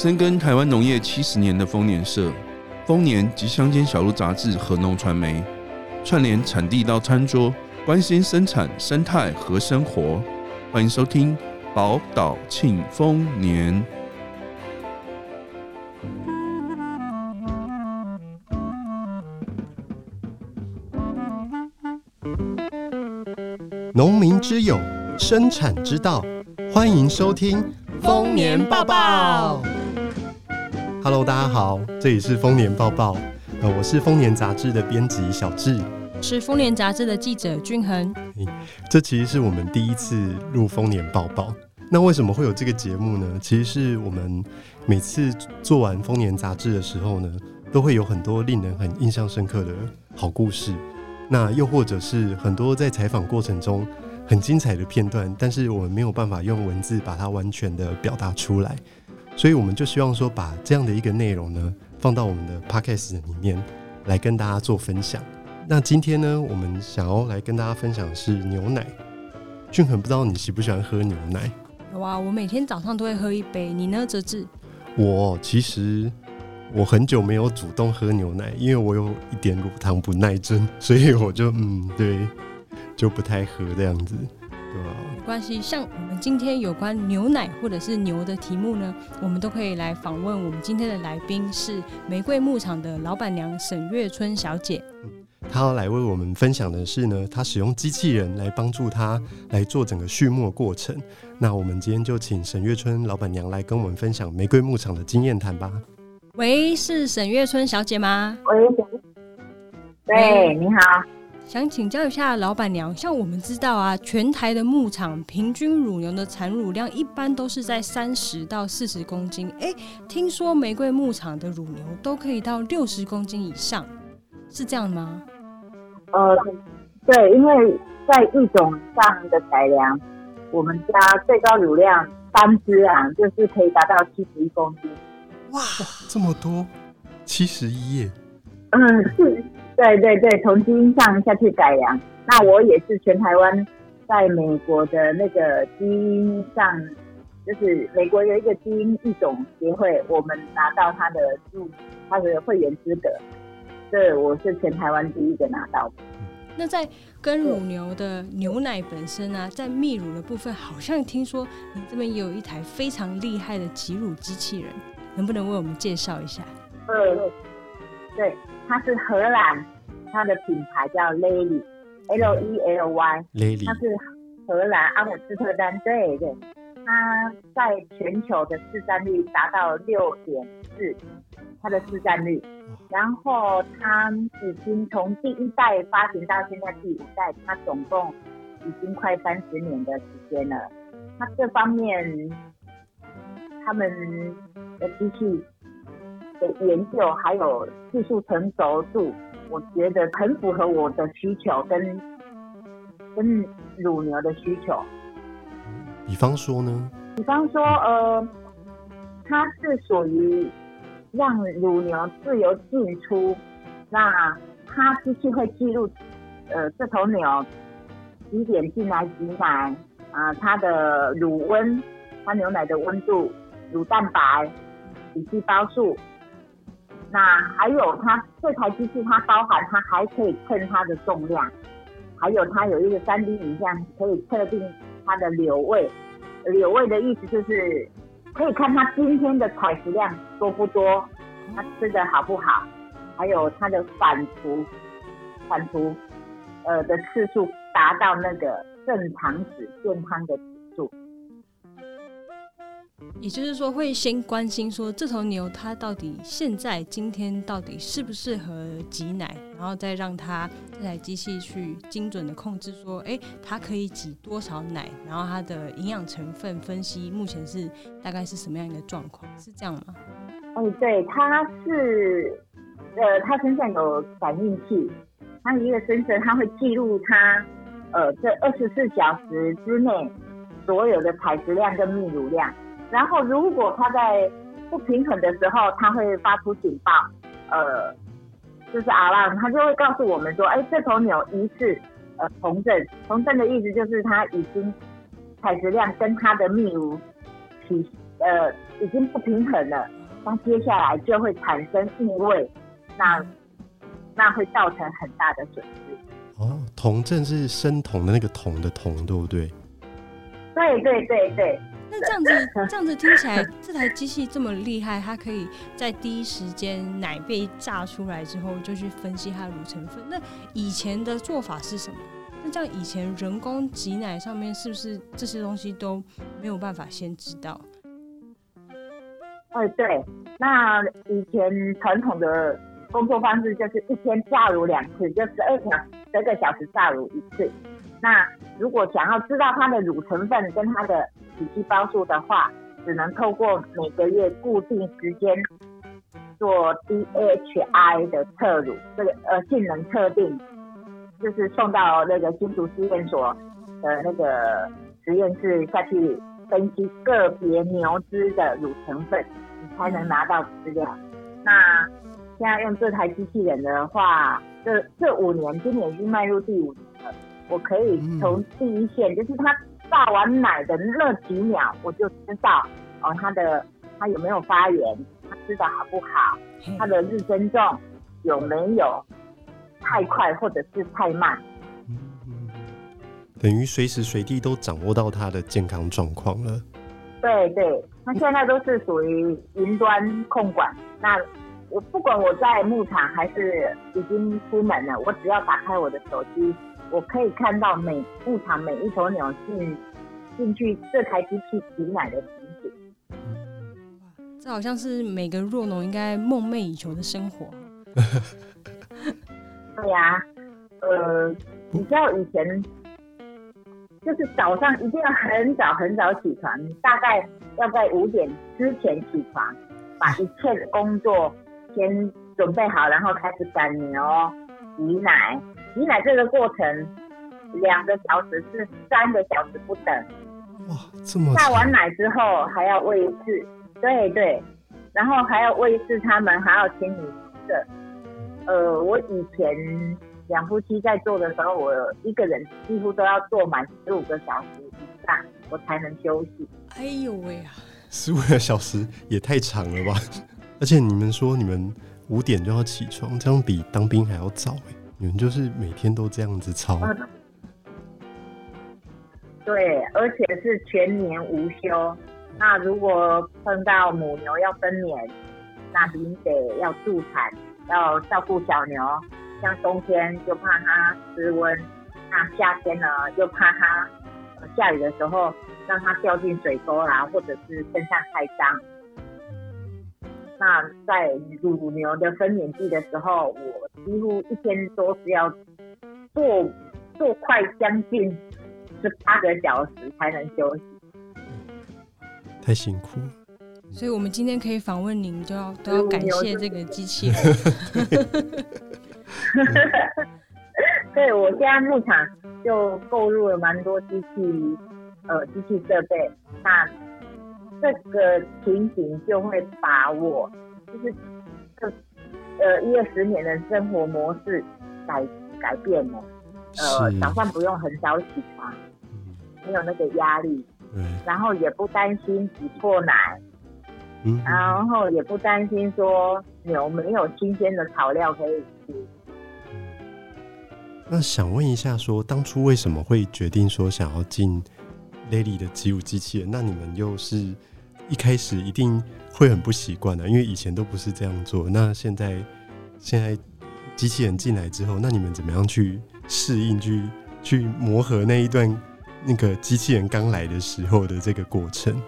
深耕台湾农业七十年的丰年社、丰年及乡间小路杂志和农传媒，串联产地到餐桌，关心生产生态和生活。欢迎收听宝岛庆丰年。农民之友，生产之道，欢迎收听丰年报报。Hello，大家好，这里是丰年报报。呃，我是丰年杂志的编辑小智，是丰年杂志的记者俊恒。这其实是我们第一次录丰年报报。那为什么会有这个节目呢？其实是我们每次做完丰年杂志的时候呢，都会有很多令人很印象深刻的好故事。那又或者是很多在采访过程中很精彩的片段，但是我们没有办法用文字把它完全的表达出来，所以我们就希望说把这样的一个内容呢放到我们的 podcast 里面来跟大家做分享。那今天呢，我们想要来跟大家分享的是牛奶。俊恒，不知道你喜不喜欢喝牛奶？有啊，我每天早上都会喝一杯。你呢，哲志？我其实。我很久没有主动喝牛奶，因为我有一点乳糖不耐症，所以我就嗯，对，就不太喝这样子，没关系，像我们今天有关牛奶或者是牛的题目呢，我们都可以来访问我们今天的来宾是玫瑰牧场的老板娘沈月春小姐。嗯，她要来为我们分享的是呢，她使用机器人来帮助她来做整个畜牧过程。那我们今天就请沈月春老板娘来跟我们分享玫瑰牧场的经验谈吧。喂，是沈月春小姐吗？喂，对，你好。想请教一下老板娘，像我们知道啊，全台的牧场平均乳牛的产乳量一般都是在三十到四十公斤。哎，听说玫瑰牧场的乳牛都可以到六十公斤以上，是这样吗？呃，对，因为在育种上的改良，我们家最高乳量三只啊，就是可以达到七十一公斤。哇，这么多，七十一耶！嗯，是，对对对，从基因上下去改良。那我也是全台湾在美国的那个基因上，就是美国有一个基因育种协会，我们拿到他的入他的会员资格，这我是全台湾第一个拿到的。那在跟乳牛的牛奶本身啊，在泌乳的部分，好像听说你这边也有一台非常厉害的挤乳机器人。能不能为我们介绍一下？对，对，它是荷兰，它的品牌叫 Lely，L E L Y，Lely，它是荷兰阿姆斯特丹，对对，它在全球的市占率达到六点四，它的市占率，然后它已经从第一代发行到现在第五代，它总共已经快三十年的时间了，它这方面。他们的机器的研究还有技术成熟度，我觉得很符合我的需求跟跟乳牛的需求。比方说呢？比方说，呃，它是属于让乳牛自由进出，那它机器会记录，呃，这头牛几点进来挤奶啊，它的乳温，它牛奶的温度。乳蛋白、体细胞数，那还有它这台机器，它包含它还可以称它的重量，还有它有一个三 D 影像可以测定它的流位。流位的意思就是可以看它今天的采食量多不多，它吃的好不好，还有它的反刍反刍呃的次数达到那个正常值健康的。也就是说，会先关心说这头牛它到底现在今天到底适不适合挤奶，然后再让它这台机器去精准的控制说，哎，它可以挤多少奶，然后它的营养成分分析目前是大概是什么样一个状况，是这样吗？嗯，对，它是，呃，它身上有感应器，它一个身份，它会记录它，呃，这二十四小时之内所有的采食量跟泌乳量。然后，如果它在不平衡的时候，它会发出警报，呃，就是阿浪，它就会告诉我们说，哎，这头牛疑似呃酮症，酮症的意思就是它已经采食量跟它的泌乳体呃已经不平衡了，那接下来就会产生异味，那那会造成很大的损失。哦，铜症是生铜的那个铜的铜，对不对？对对对对。那这样子，这样子听起来，这台机器这么厉害，它可以在第一时间奶被榨出来之后，就去分析它的乳成分。那以前的做法是什么？那这样以前人工挤奶上面是不是这些东西都没有办法先知道？呃，对。那以前传统的工作方式就是一天榨乳两次，就十二小十个小时榨乳一次。那如果想要知道它的乳成分跟它的体细胞数的话，只能透过每个月固定时间做 DHI 的测乳，这个呃性能测定，就是送到那个新竹试验所的那个实验室下去分析个别牛只的乳成分，你才能拿到资料。那现在用这台机器人的话，这这五年，今年已经迈入第五年，我可以从第一线，就是他。榨完奶的那几秒，我就知道哦，他的他有没有发炎，他吃的好不好，他的日增重有没有太快或者是太慢。嗯，等于随时随地都掌握到他的健康状况了。对对，那现在都是属于云端控管。那我不管我在牧场还是已经出门了，我只要打开我的手机。我可以看到每牧场每一头牛进进去这台机器挤奶的情景。这好像是每个弱农应该梦寐以求的生活。对呀、呃，你知道以前就是早上一定要很早很早起床，大概要在五点之前起床，把一切的工作先准备好，然后开始赶牛挤奶。挤奶这个过程，两个小时至三个小时不等。哇，这么！下完奶之后还要喂一次，对对，然后还要喂一次他们，还要清理舍。呃，我以前两夫妻在做的时候，我一个人几乎都要做满十五个小时以上，我才能休息。哎呦喂啊！十五个小时也太长了吧？而且你们说你们五点就要起床，这样比当兵还要早哎。你们就是每天都这样子操？对，而且是全年无休。那如果碰到母牛要分娩，那您得要助产，要照顾小牛。像冬天就怕它失温，那夏天呢又怕它下雨的时候让它掉进水沟啦，或者是身上太脏。那在乳牛的分娩季的时候，我几乎一天都是要做做快将近十八个小时才能休息，太辛苦了。所以，我们今天可以访问您，就要都要感谢这个机器人。对，我现在牧场就购入了蛮多机器，呃，机器设备。那这个情景就会把我就是这呃一二十年的生活模式改改变了。呃，早上不用很早起床，没有那个压力，然后也不担心挤破奶，然后也不担心说牛没有新鲜的草料可以吃。那想问一下说，说当初为什么会决定说想要进 Lely 的挤乳机器人？那你们又是？一开始一定会很不习惯的，因为以前都不是这样做。那现在，现在机器人进来之后，那你们怎么样去适应、去去磨合那一段那个机器人刚来的时候的这个过程？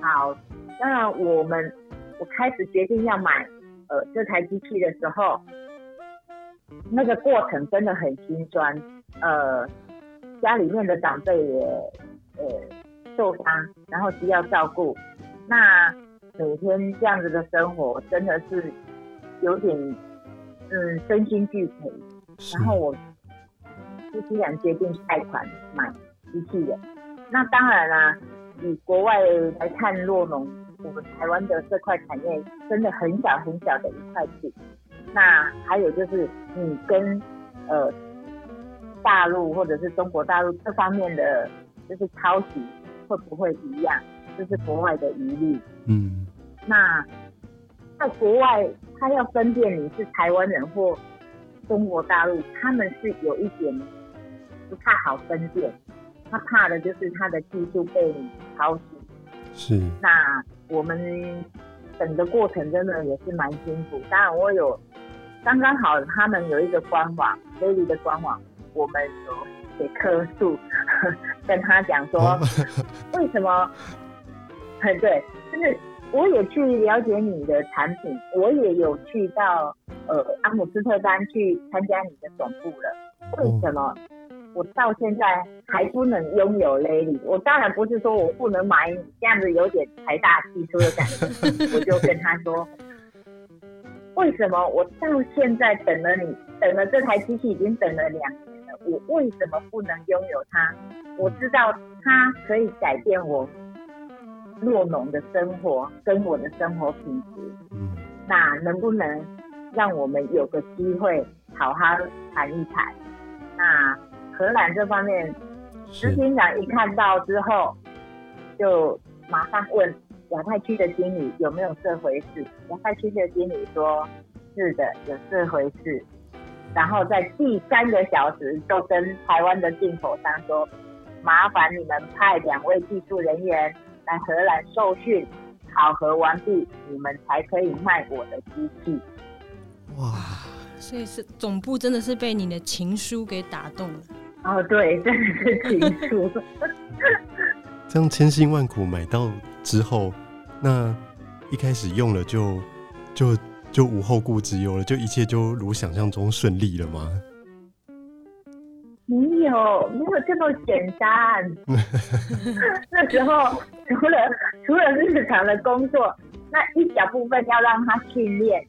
好，当然我们我开始决定要买呃这台机器的时候，那个过程真的很心酸。呃，家里面的长辈也呃。受伤，然后需要照顾，那每天这样子的生活真的是有点嗯身心俱疲。然后我就突然决定贷款买机器人。那当然啦、啊，以国外来看洛农，我们台湾的这块产业真的很小很小的一块地。那还有就是你跟呃大陆或者是中国大陆这方面的就是抄袭。会不会一样？这是国外的疑虑。嗯，那在国外，他要分辨你是台湾人或中国大陆，他们是有一点不太好分辨。他怕的就是他的技术被你抄袭。是。那我们整个过程真的也是蛮辛苦。当然，我有刚刚好，他们有一个官网，Lily 的官网，我们有写客诉，跟他讲说 为什么？很对，就是我也去了解你的产品，我也有去到呃阿姆斯特丹去参加你的总部了。为什么我到现在还不能拥有 Lady，我当然不是说我不能买你，这样子有点财大气粗的感觉。我就跟他说，为什么我到现在等了你，等了这台机器已经等了两我为什么不能拥有它？我知道它可以改变我。落农的生活跟我的生活品质，嗯，那能不能让我们有个机会好好谈一谈？那荷兰这方面执行长一看到之后，就马上问亚太区的经理有没有这回事。亚太区的经理说：“是的，有这回事。”然后在第三个小时就跟台湾的进口商说：“麻烦你们派两位技术人员。”来荷兰受训，考核完毕，你们才可以卖我的机器。哇，所以是总部真的是被你的情书给打动了。哦，对，真的是情书。这样千辛万苦买到之后，那一开始用了就就就无后顾之忧了，就一切就如想象中顺利了吗？没有，没有这么简单。那时候除了除了日常的工作，那一小部分要让他训练。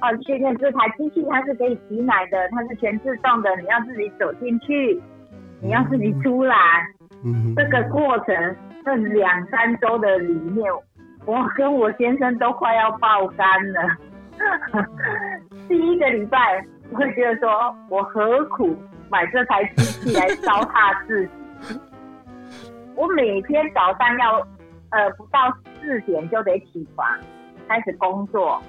哦，训练这台机器它是可以挤奶的，它是全自动的，你要自己走进去，你要自己出来。嗯，这个过程这两三周的里面，我跟我先生都快要爆肝了。第一个礼拜，我会觉得说我何苦？买这台机器来糟蹋自己。我每天早上要，呃，不到四点就得起床，开始工作。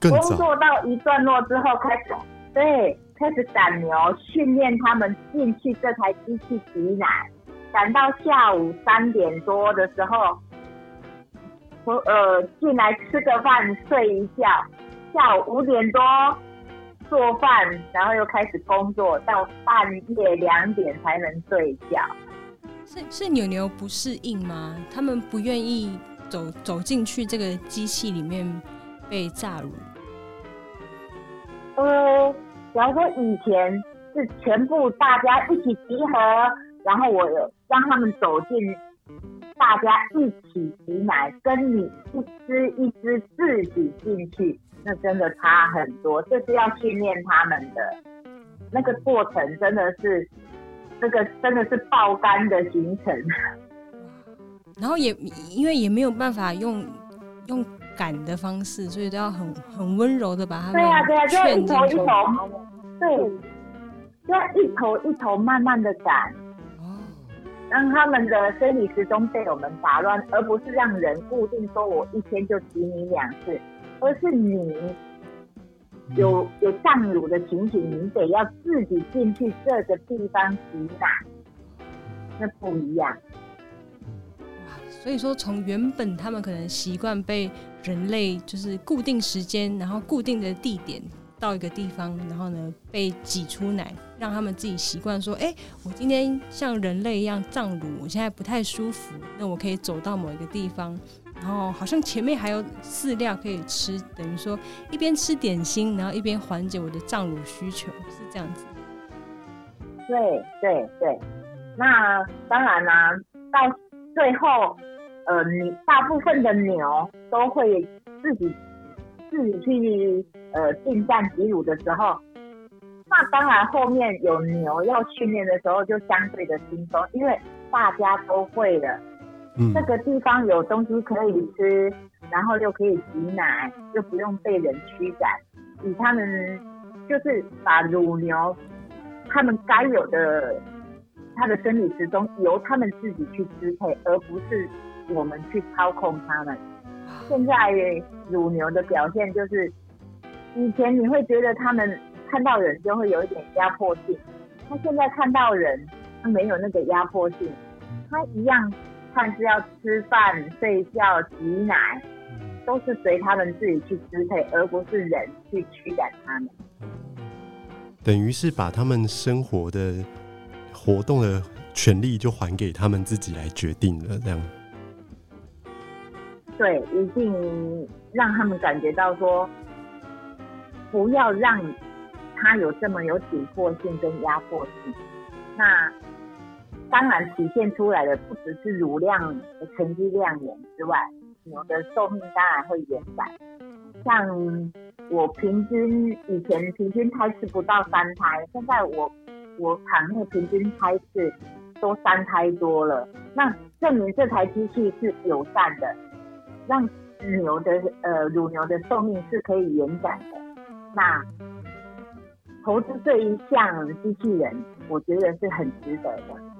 工作到一段落之后，开始对，开始赶牛，训练他们进去这台机器挤奶。赶到下午三点多的时候，我呃进来吃个饭，睡一觉。下午五点多。做饭，然后又开始工作，到半夜两点才能睡觉。是是牛牛不适应吗？他们不愿意走走进去这个机器里面被榨乳。呃，假如说以前是全部大家一起集合，然后我有让他们走进，大家一起挤奶，跟你一只一只自己进去。那真的差很多，这是要训练他们的那个过程，真的是这个真的是爆肝的行程。然后也因为也没有办法用用赶的方式，所以都要很很温柔的把他们对啊对啊，就要一头一头，对，就要一头一头慢慢的赶，让他们的生理时钟被我们打乱，而不是让人固定说我一天就挤你两次。而是你有有胀乳的情景，你得要自己进去这个地方挤奶，那不一样。所以说，从原本他们可能习惯被人类就是固定时间，然后固定的地点到一个地方，然后呢被挤出奶，让他们自己习惯说：“哎，我今天像人类一样胀乳，我现在不太舒服，那我可以走到某一个地方。”然后好像前面还有饲料可以吃，等于说一边吃点心，然后一边缓解我的胀乳需求，是这样子。对对对，那当然啦、到最后，呃，你大部分的牛都会自己自己去呃进站挤乳的时候，那当然后面有牛要训练的时候就相对的轻松，因为大家都会了。嗯、这个地方有东西可以吃，然后又可以挤奶，又不用被人驱赶，以他们就是把乳牛他们该有的它的生理时钟由他们自己去支配，而不是我们去操控他们。现在乳牛的表现就是，以前你会觉得他们看到人就会有一点压迫性，他现在看到人，他没有那个压迫性，他一样看是要吃饭、睡觉、挤奶，都是随他们自己去支配，而不是人去驱赶他们。等于是把他们生活的活动的权利就还给他们自己来决定了，这样。对，一定让他们感觉到说，不要让他有这么有紧迫性跟压迫性。那当然体现出来的不只是乳量的成绩亮眼之外，牛的寿命当然会延展。像我平均以前平均胎次不到三胎，现在我我场内平均胎次都三胎多了，那证明这台机器是友善的，让牛的呃乳牛的寿命是可以延展的。那投资这一项机器人，我觉得是很值得的。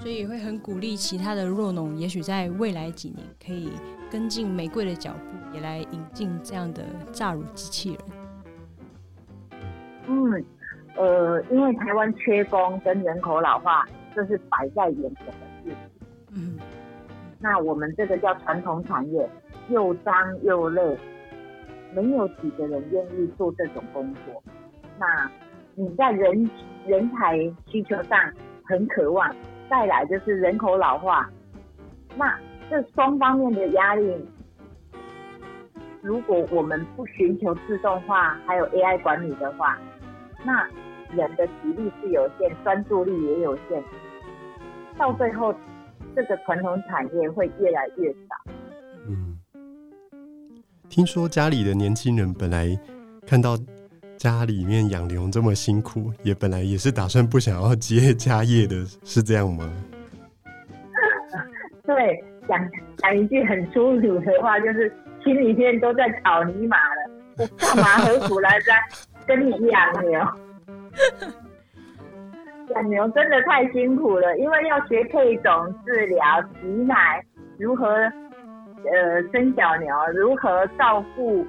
所以也会很鼓励其他的弱农，也许在未来几年可以跟进玫瑰的脚步，也来引进这样的榨乳机器人。嗯，呃，因为台湾缺工跟人口老化，这是摆在眼前的事情。嗯，那我们这个叫传统产业，又脏又累，没有几个人愿意做这种工作。那你在人人才需求上很渴望。再来就是人口老化，那这双方面的压力，如果我们不寻求自动化还有 AI 管理的话，那人的体力是有限，专注力也有限，到最后这个传统产业会越来越少。嗯，听说家里的年轻人本来看到。家里面养牛这么辛苦，也本来也是打算不想要接家业的，是这样吗？对，讲讲一句很粗鲁的话，就是心里面都在草泥马了。我干嘛何苦来在跟你养牛？养牛真的太辛苦了，因为要学配种、治疗、挤奶，如何呃生小牛，如何照顾。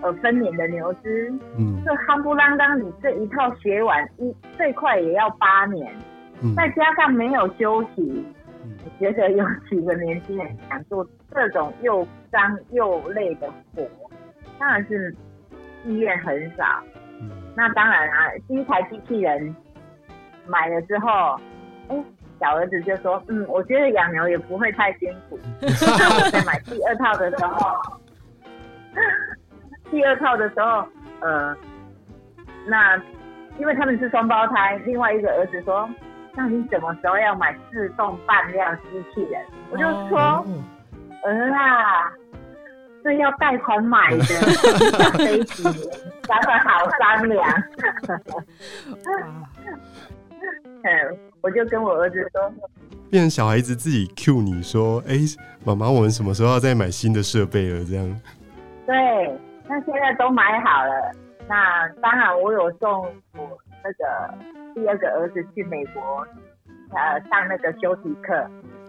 呃，分娩的牛只，嗯，这夯不啷当，你这一套学完，一最快也要八年，嗯，再加上没有休息，嗯，我觉得有几个年轻人想做这种又脏又累的活，当然是意愿很少。嗯，那当然啊，第一台机器人买了之后，哎，小儿子就说，嗯，我觉得养牛也不会太辛苦。那我在买第二套的时候。第二套的时候，呃，那因为他们是双胞胎，另外一个儿子说：“那你什么时候要买自动拌料机器人？”我就说：“嗯啊，这要贷款买的，要得几年，咱们好商量。”嗯，我就跟我儿子说，变成小孩子自己 cue 你说：“哎、欸，妈妈，我们什么时候要再买新的设备了？”这样。对。那现在都买好了，那当然我有送我那个第二个儿子去美国，呃，上那个休息课。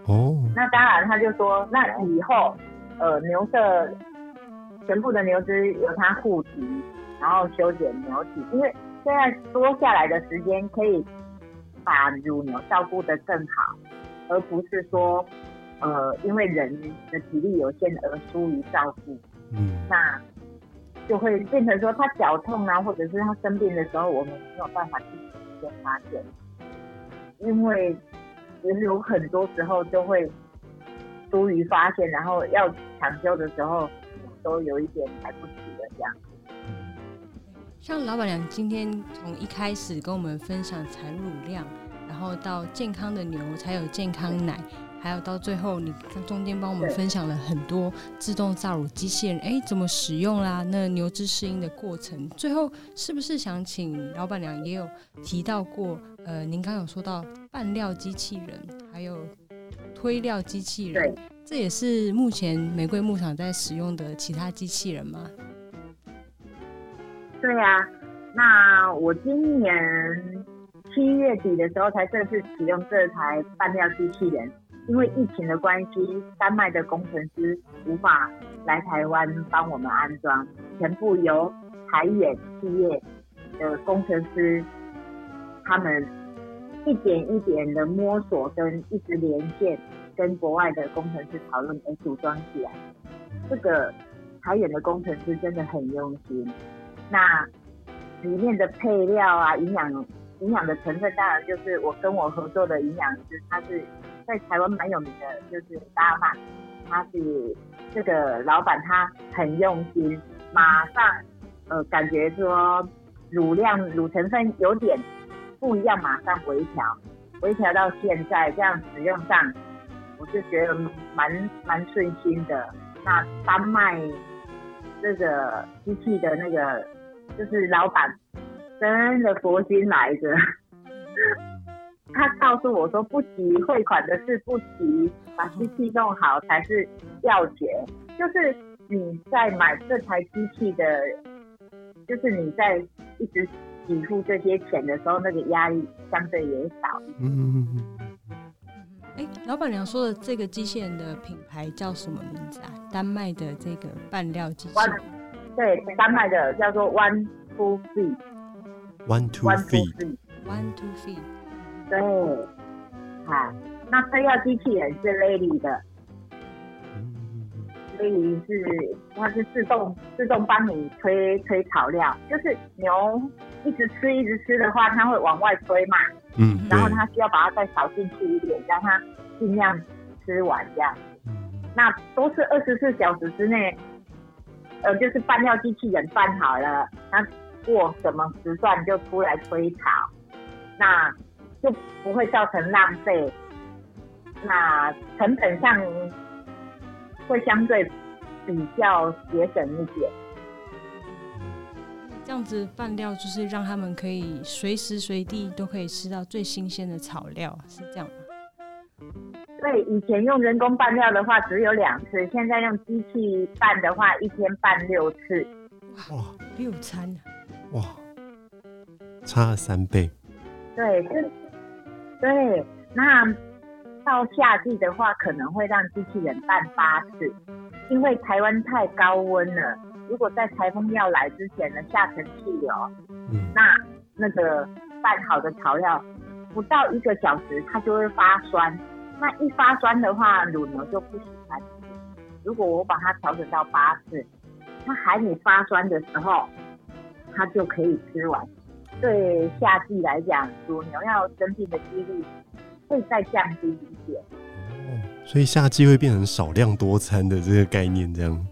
哦。那当然他就说，那以后呃牛舍全部的牛只由他护体，然后修剪牛体，因为现在多下来的时间可以把乳牛照顾得更好，而不是说呃因为人的体力有限而疏于照顾。嗯。那。就会变成说他脚痛啊，或者是他生病的时候，我们没有办法去先发现，因为其实有很多时候就会疏于发现，然后要抢救的时候都有一点来不及的这样。像老板娘今天从一开始跟我们分享产乳量，然后到健康的牛才有健康奶。还有到最后，你中间帮我们分享了很多自动造乳机器人，哎，怎么使用啦？那牛只适应的过程，最后是不是想请老板娘也有提到过？呃，您刚刚有说到拌料机器人，还有推料机器人，这也是目前玫瑰牧场在使用的其他机器人吗？对呀、啊，那我今年七月底的时候才正式使用这台拌料机器人，因为疫情的关系，丹麦的工程师无法来台湾帮我们安装，全部由台远企业的工程师他们一点一点的摸索跟一直连线，跟国外的工程师讨论而组装起来。这个台远的工程师真的很用心。那里面的配料啊，营养营养的成分，当然就是我跟我合作的营养师，他是在台湾蛮有名的，就是达尔曼，他是这个老板，他很用心，马上呃感觉说乳量乳成分有点不一样，马上微调，微调到现在这样使用上，我就觉得蛮蛮顺心的。那丹麦这个机器的那个。就是老板真的佛心来着，他告诉我说，不急汇款的事不急，把机器弄好才是要诀。就是你在买这台机器的，就是你在一直给付这些钱的时候，那个压力相对也少。嗯嗯嗯嗯。哎，老板娘说的这个机器人的品牌叫什么名字啊？丹麦的这个拌料机器人。对，丹麦的叫做 One Two Three，One Two Three，One Two Three，对，啊，那配料机器人是 Lady 的，Lady 是它是自动自动帮你推推草料，就是牛一直吃一直吃的话，它会往外推嘛，嗯，然后它需要把它再扫进去一点，让它尽量吃完这样，那都是二十四小时之内。呃，就是拌料机器人拌好了，它过什么时段就出来推草，那就不会造成浪费，那成本上会相对比较节省一点。这样子拌料就是让他们可以随时随地都可以吃到最新鲜的草料，是这样吗？对，以前用人工拌料的话只有两次，现在用机器拌的话，一天拌六次。哇，六餐哇，差了三倍。对，是，对。那到夏季的话，可能会让机器人拌八次，因为台湾太高温了。如果在台风要来之前呢，下层气流，嗯，那那个拌好的草料不到一个小时，它就会发酸。那一发酸的话，乳牛就不喜欢吃。如果我把它调整到八次，它还没发酸的时候，它就可以吃完。对夏季来讲，乳牛要生病的几率会再降低一点。哦，所以夏季会变成少量多餐的这个概念，这样。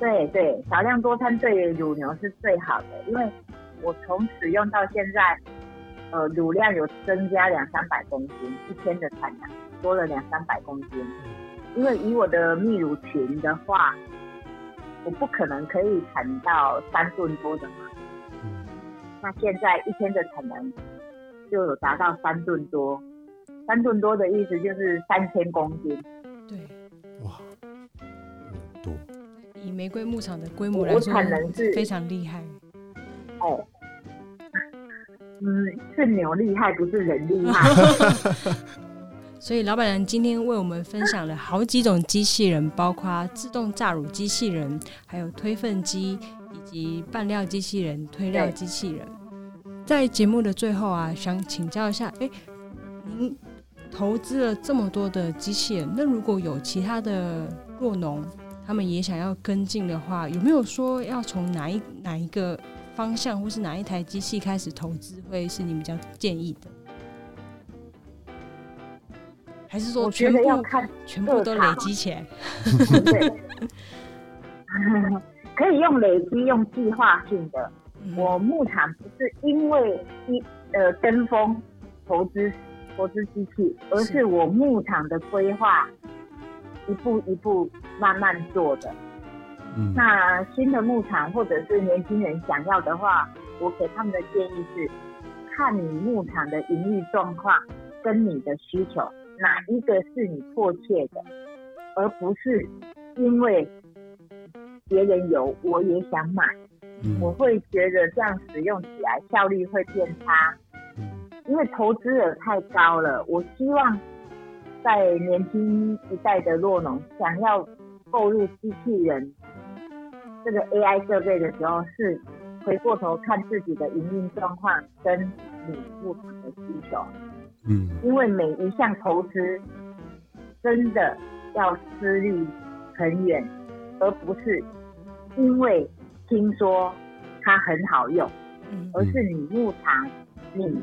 对对，少量多餐对乳牛是最好的，因为我从使用到现在。呃，乳量有增加两三百公斤，一天的产量多了两三百公斤。因为以我的泌乳群的话，我不可能可以产到三吨多的嘛。那现在一天的产能就有达到三吨多，三吨多的意思就是三千公斤。对，哇，多。以玫瑰牧场的规模来说，产能是非常厉害。哦。嗯，是牛厉害，不是人厉害。所以老板娘今天为我们分享了好几种机器人，包括自动榨乳机器人，还有推粪机，以及拌料机器人、推料机器人。在节目的最后啊，想请教一下，哎、欸，您投资了这么多的机器人，那如果有其他的弱农，他们也想要跟进的话，有没有说要从哪一哪一个？方向或是哪一台机器开始投资会是你比较建议的？还是说全部要看全部都累积起来？对，可以用累积，用计划性的。我牧场不是因为一呃跟风投资投资机器，而是我牧场的规划一步一步慢慢做的。嗯、那新的牧场或者是年轻人想要的话，我给他们的建议是：看你牧场的盈利状况跟你的需求，哪一个是你迫切的，而不是因为别人有我也想买。嗯。我会觉得这样使用起来效率会变差，嗯。因为投资额太高了。我希望在年轻一代的弱农想要购入机器人这个 AI 设备的时候，是回过头看自己的营运状况跟你牧场的需求，嗯。因为每一项投资真的要思虑很远，而不是因为听说它很好用，嗯而是你牧场你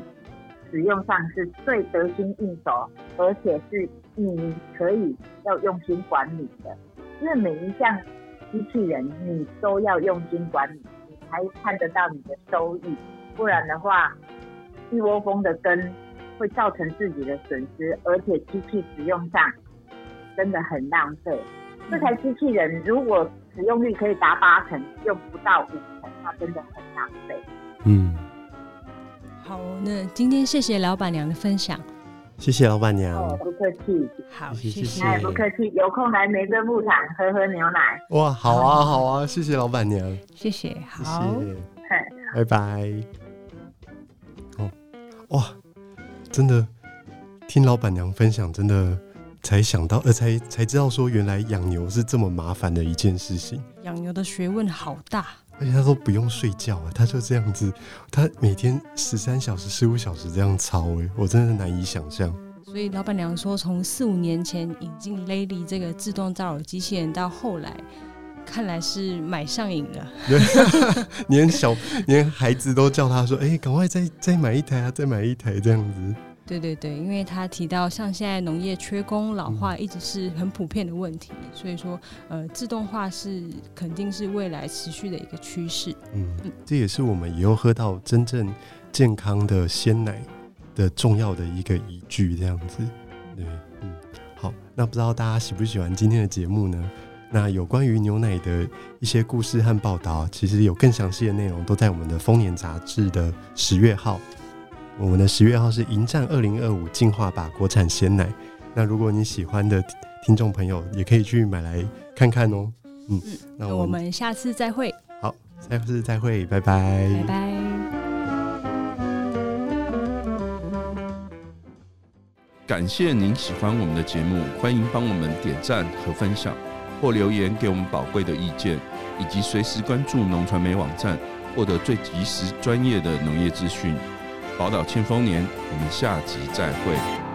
使用上是最得心应手，而且是你可以要用心管理的。因为每一项机器人你都要用心管理，你才看得到你的收益，不然的话，一窝蜂的跟会造成自己的损失，而且机器使用上真的很浪费。这台机器人如果使用率可以达八成，用不到五成，那真的很浪费。嗯，好，那今天谢谢老板娘的分享。谢谢老板娘哦，，不客气，好，谢谢谢谢谢。哎，不客气，有空来梅根牧场喝喝牛奶。哇，好啊好啊，谢谢老板娘，谢谢，谢好，谢，嘿拜拜。哦，哇，真的听老板娘分享，真的才想到，呃，才才知道说，原来养牛是这么麻烦的一件事情。养牛的学问好大。而且他说不用睡觉啊，他就这样子，他每天十三小时、十五小时这样操，哎，我真的是难以想象。所以老板娘说，从四五年前引进 Lady 这个自动造乳机器人，到后来看来是买上瘾了。连小连孩子都叫他说：“哎、赶快再再买一台啊，再买一台这样子。对对对，因为他提到像现在农业缺工、老化一直是很普遍的问题，所以说呃，自动化是肯定是未来持续的一个趋势。嗯，这也是我们以后喝到真正健康的鲜奶的重要的一个依据，这样子。对，嗯，好，那不知道大家喜不喜欢今天的节目呢？那有关于牛奶的一些故事和报道，其实有更详细的内容都在我们的丰年杂志的十月号。我们的十月号是迎战二零二五，进化吧国产鲜奶。那如果你喜欢的听众朋友，也可以去买来看看哦。嗯，嗯，那那我们下次再会，好，下次再会，拜拜，拜拜。感谢您喜欢我们的节目，欢迎帮我们点赞和分享，或留言给我们宝贵的意见，以及随时关注农传媒网站，获得最及时专业的农业资讯。宝岛庆丰年，我们下集再会。